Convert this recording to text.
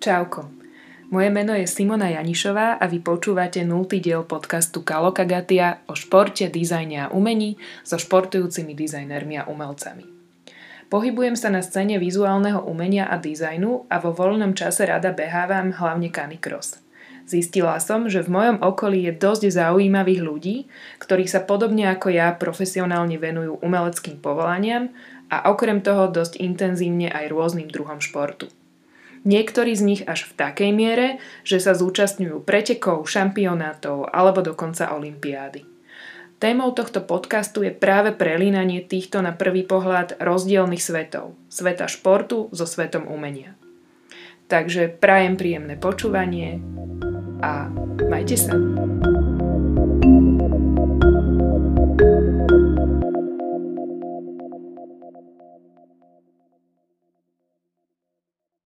Čauko. Moje meno je Simona Janišová a vy počúvate 0. diel podcastu Kalokagatia o športe, dizajne a umení so športujúcimi dizajnermi a umelcami. Pohybujem sa na scéne vizuálneho umenia a dizajnu a vo voľnom čase rada behávam hlavne canicross. Zistila som, že v mojom okolí je dosť zaujímavých ľudí, ktorí sa podobne ako ja profesionálne venujú umeleckým povolaniam a okrem toho dosť intenzívne aj rôznym druhom športu. Niektorí z nich až v takej miere, že sa zúčastňujú pretekov, šampionátov alebo dokonca olympiády. Témou tohto podcastu je práve prelínanie týchto na prvý pohľad rozdielnych svetov. Sveta športu so svetom umenia. Takže prajem príjemné počúvanie a majte sa.